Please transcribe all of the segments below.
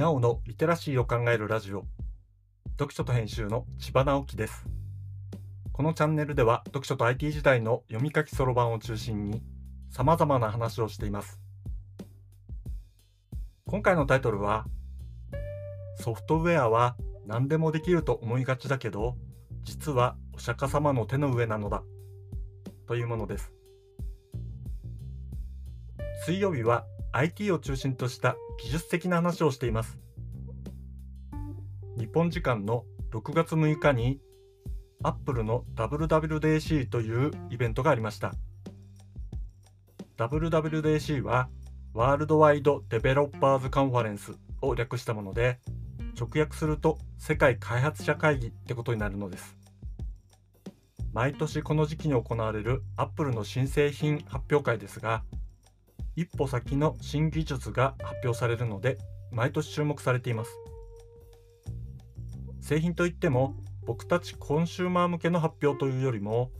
にゃおのリテラシーを考えるラジオ。読書と編集の千葉直樹です。このチャンネルでは読書と IT 時代の読み書きそろばんを中心に様々な話をしています。今回のタイトルはソフトウェアは何でもできると思いがちだけど実はお釈迦様の手の上なのだ。というものです。水曜日は IT を中心とした技術的な話をしています。日本時間の6月6日に Apple の WWDC というイベントがありました。WWDC はワールドワイドデベロッパーズカンファレンスを略したもので直訳すると世界開発者会議ってことになるのです。毎年この時期に行われる Apple の新製品発表会ですが一歩先の新技術が発表されるので毎年注目されています。製品といっても僕たちコンシューマー向けの発表というよりも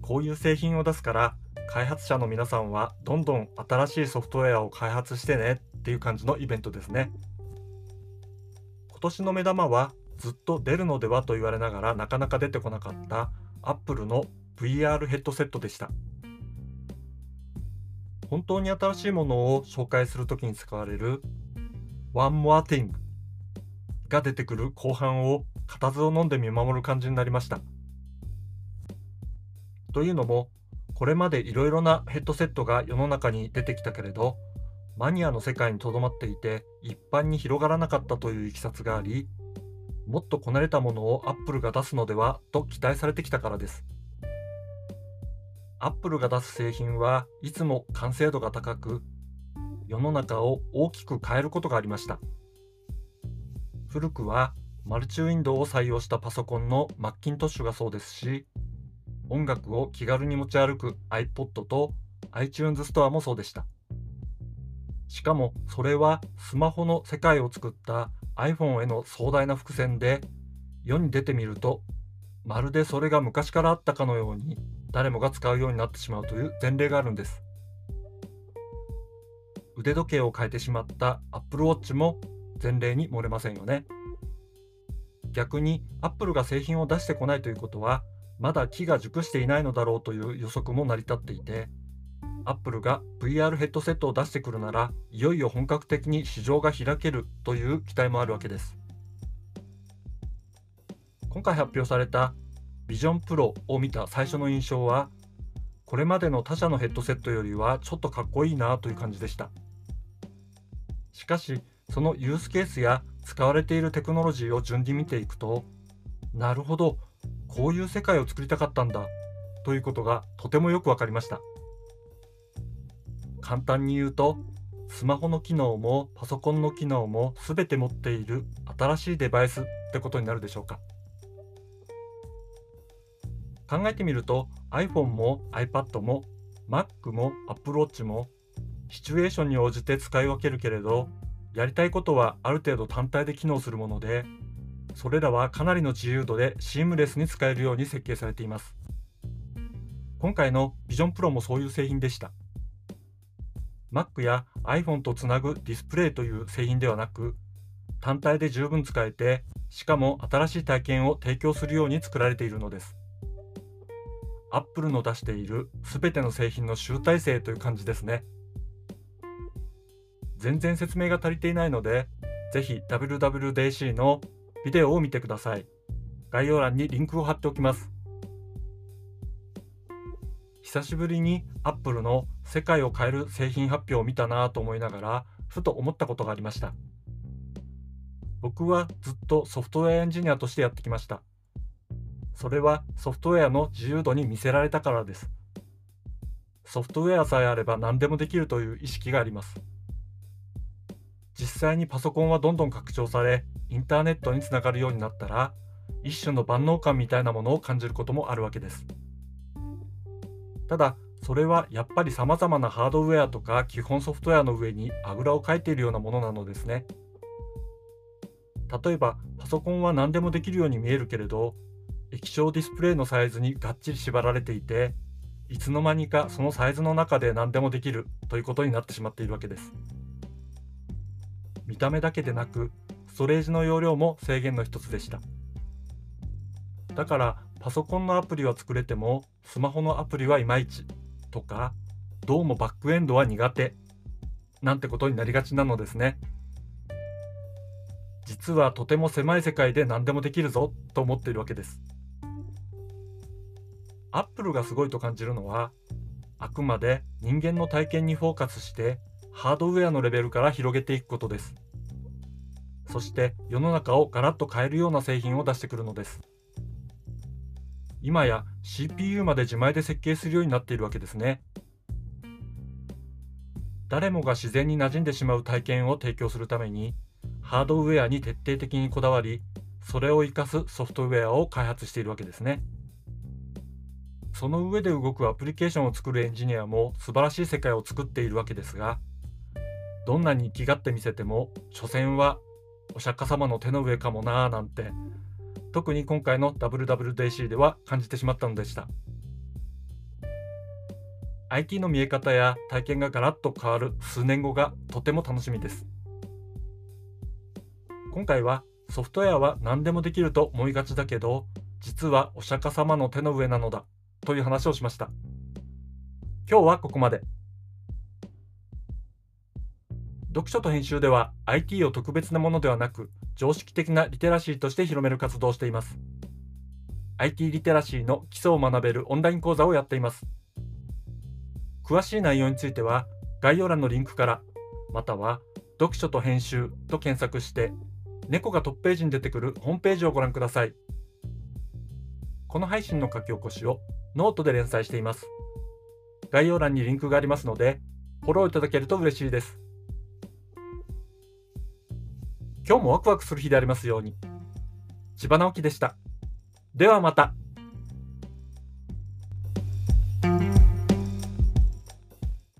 こういう製品を出すから開発者の皆さんはどんどん新しいソフトウェアを開発してねっていう感じのイベントですね。今年の目玉はずっと出るのではと言われながらなかなか出てこなかった Apple の VR ヘッドセットでした。本当に新しいものを紹介するときに使われる One More Thing が出てくる後半を固唾を飲んで見守る感じになりました。というのもこれまでいろいろなヘッドセットが世の中に出てきたけれどマニアの世界にとどまっていて一般に広がらなかったといういきさつがありもっとこなれたものをアップルが出すのではと期待されてきたからです。アップルが出す製品はいつも完成度が高く世の中を大きく変えることがありました。古くはマルチウィンドウを採用したパソコンのマッキントッシュがそうですし音楽を気軽に持ち歩く iPod と iTunes ストアもそうでした。しかもそれはスマホの世界を作った iPhone への壮大な伏線で世に出てみるとまるでそれが昔からあったかのように誰もが使うようになってしまうという前例があるんです。腕時計を変えてしまった Apple Watch も前例に漏れませんよね。逆に Apple が製品を出してこないということはまだ木が熟していないのだろうという予測も成り立っていて Apple が VR ヘッドセットを出してくるならいよいよ本格的に市場が開けるという期待もあるわけです。今回発表されたビジョンプロを見た最初の印象はこれまでの他社のヘッドセットよりはちょっとかっこいいなという感じでした。しかしそのユースケースや使われているテクノロジーを順に見ていくとなるほどこういう世界を作りたかったんだということがとてもよく分かりました。簡単に言うとスマホの機能もパソコンの機能も全て持っている新しいデバイスってことになるでしょうか。考えてみると iPhone も iPad も Mac も Apple Watch もシチュエーションに応じて使い分けるけれどやりたいことはある程度単体で機能するものでそれらはかなりの自由度でシームレスに使えるように設計されています。今回の Vision Pro もそういう製品でした。Mac や iPhone とつなぐディスプレイという製品ではなく単体で十分使えてしかも新しい体験を提供するように作られているのです。アップルの出している全ての製品の集大成という感じですね。全然説明が足りていないので、ぜひ WWDC のビデオを見てください。概要欄にリンクを貼っておきます。久しぶりにアップルの世界を変える製品発表を見たなぁと思いながら、ふと思ったことがありました。僕はずっとソフトウェアエンジニアとしてやってきました。それはソフトウェアの自由度に見せられたからです。ソフトウェアさえあれば何でもできるという意識があります。実際にパソコンはどんどん拡張され、インターネットにつながるようになったら、一種の万能感みたいなものを感じることもあるわけです。ただ、それはやっぱり様々なハードウェアとか基本ソフトウェアの上にあぐらをかいているようなものなのですね。例えば、パソコンは何でもできるように見えるけれど、液晶ディスプレイのサイズにがっちり縛られていていつの間にかそのサイズの中で何でもできるということになってしまっているわけです。見た目だけでなくストレージの容量も制限の一つでした。だからパソコンのアプリは作れてもスマホのアプリはいまいちとかどうもバックエンドは苦手なんてことになりがちなのですね。実はとても狭い世界で何でもできるぞと思っているわけです。アップルがすごいと感じるのはあくまで人間の体験にフォーカスしてハードウェアのレベルから広げていくことです。そして世の中をガラッと変えるような製品を出してくるのです。今や CPU まで自前で設計するようになっているわけですね。誰もが自然に馴染んでしまう体験を提供するためにハードウェアに徹底的にこだわりそれを生かすソフトウェアを開発しているわけですね。その上で動くアプリケーションを作るエンジニアも素晴らしい世界を作っているわけですがどんなに生きがってみせても所詮はお釈迦様の手の上かもなーなんて特に今回の WWDC では感じてしまったのでした。IT の見え方や体験がガラッと変わる数年後がとても楽しみです。今回はソフトウェアは何でもできると思いがちだけど実はお釈迦様の手の上なのだ。という話をしました。今日はここまで。読書と編集では IT を特別なものではなく常識的なリテラシーとして広める活動をしています。IT リテラシーの基礎を学べるオンライン講座をやっています。詳しい内容については概要欄のリンクからまたは読書と編集と検索して猫がトップページに出てくるホームページをご覧ください。この配信の書き起こしをノートで連載しています概要欄にリンクがありますのでフォローいただけると嬉しいです今日もワクワクする日でありますように。千葉直樹でした。ではまた。